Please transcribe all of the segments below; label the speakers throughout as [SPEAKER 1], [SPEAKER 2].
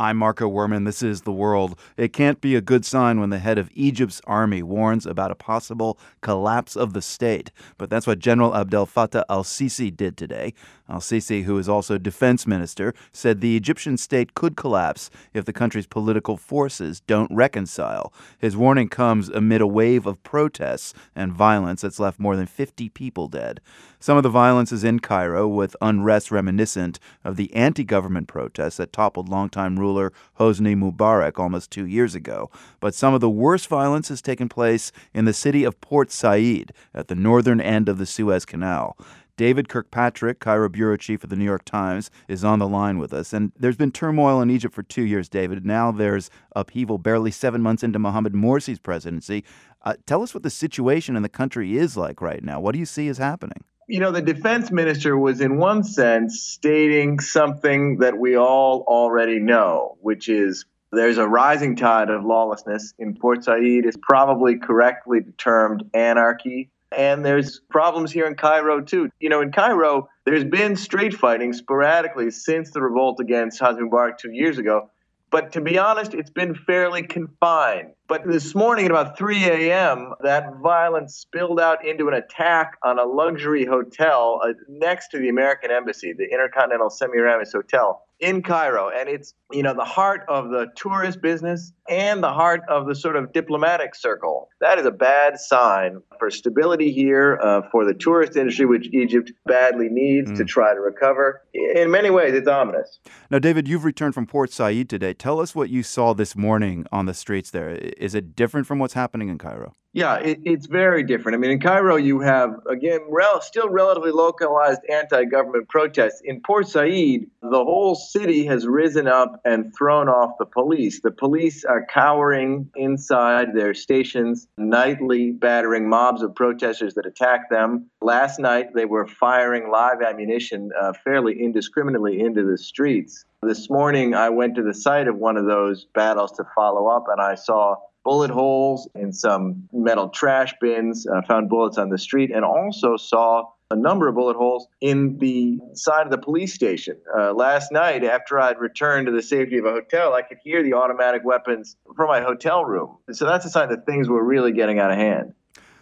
[SPEAKER 1] I'm Marco Werman. This is The World. It can't be a good sign when the head of Egypt's army warns about a possible collapse of the state. But that's what General Abdel Fattah al Sisi did today. Al Sisi, who is also defense minister, said the Egyptian state could collapse if the country's political forces don't reconcile. His warning comes amid a wave of protests and violence that's left more than 50 people dead. Some of the violence is in Cairo, with unrest reminiscent of the anti government protests that toppled longtime ruler Hosni Mubarak almost two years ago. But some of the worst violence has taken place in the city of Port Said at the northern end of the Suez Canal. David Kirkpatrick, Cairo bureau chief of the New York Times, is on the line with us. And there's been turmoil in Egypt for two years, David. Now there's upheaval barely seven months into Mohamed Morsi's presidency. Uh, tell us what the situation in the country is like right now. What do you see is happening?
[SPEAKER 2] You know, the defense minister was, in one sense, stating something that we all already know, which is there's a rising tide of lawlessness in Port Said. It's probably correctly termed anarchy. And there's problems here in Cairo, too. You know, in Cairo, there's been street fighting sporadically since the revolt against Hosni Mubarak two years ago. But to be honest, it's been fairly confined. But this morning at about 3 a.m., that violence spilled out into an attack on a luxury hotel uh, next to the American Embassy, the Intercontinental Semiramis Hotel in Cairo. And it's, you know, the heart of the tourist business and the heart of the sort of diplomatic circle. That is a bad sign for stability here, uh, for the tourist industry, which Egypt badly needs mm. to try to recover. In many ways, it's ominous.
[SPEAKER 1] Now, David, you've returned from Port Said today. Tell us what you saw this morning on the streets there. Is it different from what's happening in Cairo?
[SPEAKER 2] Yeah, it, it's very different. I mean, in Cairo, you have, again, rel- still relatively localized anti government protests. In Port Said, the whole city has risen up and thrown off the police. The police are cowering inside their stations, nightly battering mobs of protesters that attack them. Last night, they were firing live ammunition uh, fairly indiscriminately into the streets. This morning, I went to the site of one of those battles to follow up, and I saw bullet holes in some metal trash bins, uh, found bullets on the street, and also saw a number of bullet holes in the side of the police station. Uh, last night, after I'd returned to the safety of a hotel, I could hear the automatic weapons from my hotel room. So that's a sign that things were really getting out of hand.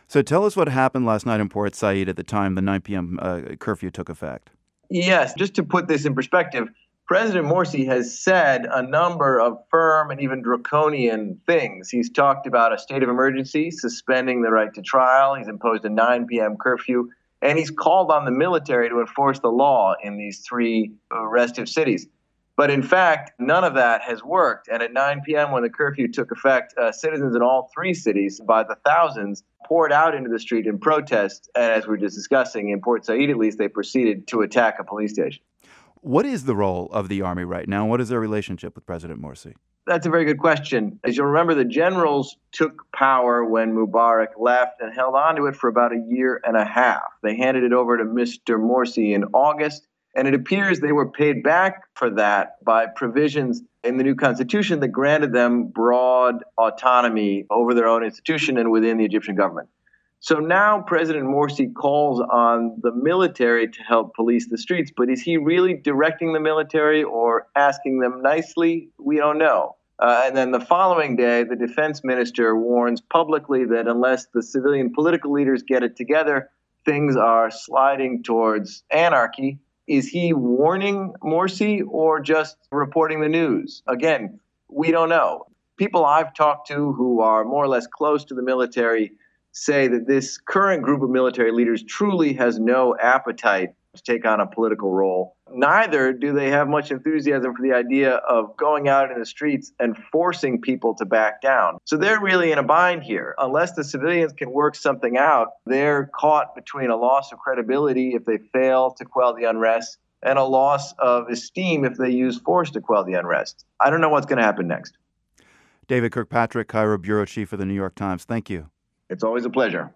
[SPEAKER 1] So tell us what happened last night in Port Said at the time the 9 p.m. Uh, curfew took effect.
[SPEAKER 2] Yes, just to put this in perspective, President Morsi has said a number of firm and even draconian things. He's talked about a state of emergency, suspending the right to trial. He's imposed a 9 p.m. curfew, and he's called on the military to enforce the law in these three restive cities. But in fact, none of that has worked. And at 9 p.m., when the curfew took effect, uh, citizens in all three cities, by the thousands, poured out into the street in protest. And as we are just discussing, in Port Said at least, they proceeded to attack a police station.
[SPEAKER 1] What is the role of the Army right now? What is their relationship with President Morsi?
[SPEAKER 2] That's a very good question. As you'll remember, the generals took power when Mubarak left and held on to it for about a year and a half. They handed it over to Mr. Morsi in August, and it appears they were paid back for that by provisions in the new constitution that granted them broad autonomy over their own institution and within the Egyptian government. So now President Morsi calls on the military to help police the streets, but is he really directing the military or asking them nicely? We don't know. Uh, and then the following day, the defense minister warns publicly that unless the civilian political leaders get it together, things are sliding towards anarchy. Is he warning Morsi or just reporting the news? Again, we don't know. People I've talked to who are more or less close to the military say that this current group of military leaders truly has no appetite to take on a political role. Neither do they have much enthusiasm for the idea of going out in the streets and forcing people to back down. So they're really in a bind here. Unless the civilians can work something out, they're caught between a loss of credibility if they fail to quell the unrest and a loss of esteem if they use force to quell the unrest. I don't know what's going to happen next.
[SPEAKER 1] David Kirkpatrick, Cairo bureau chief of the New York Times. Thank you.
[SPEAKER 2] It's always a pleasure.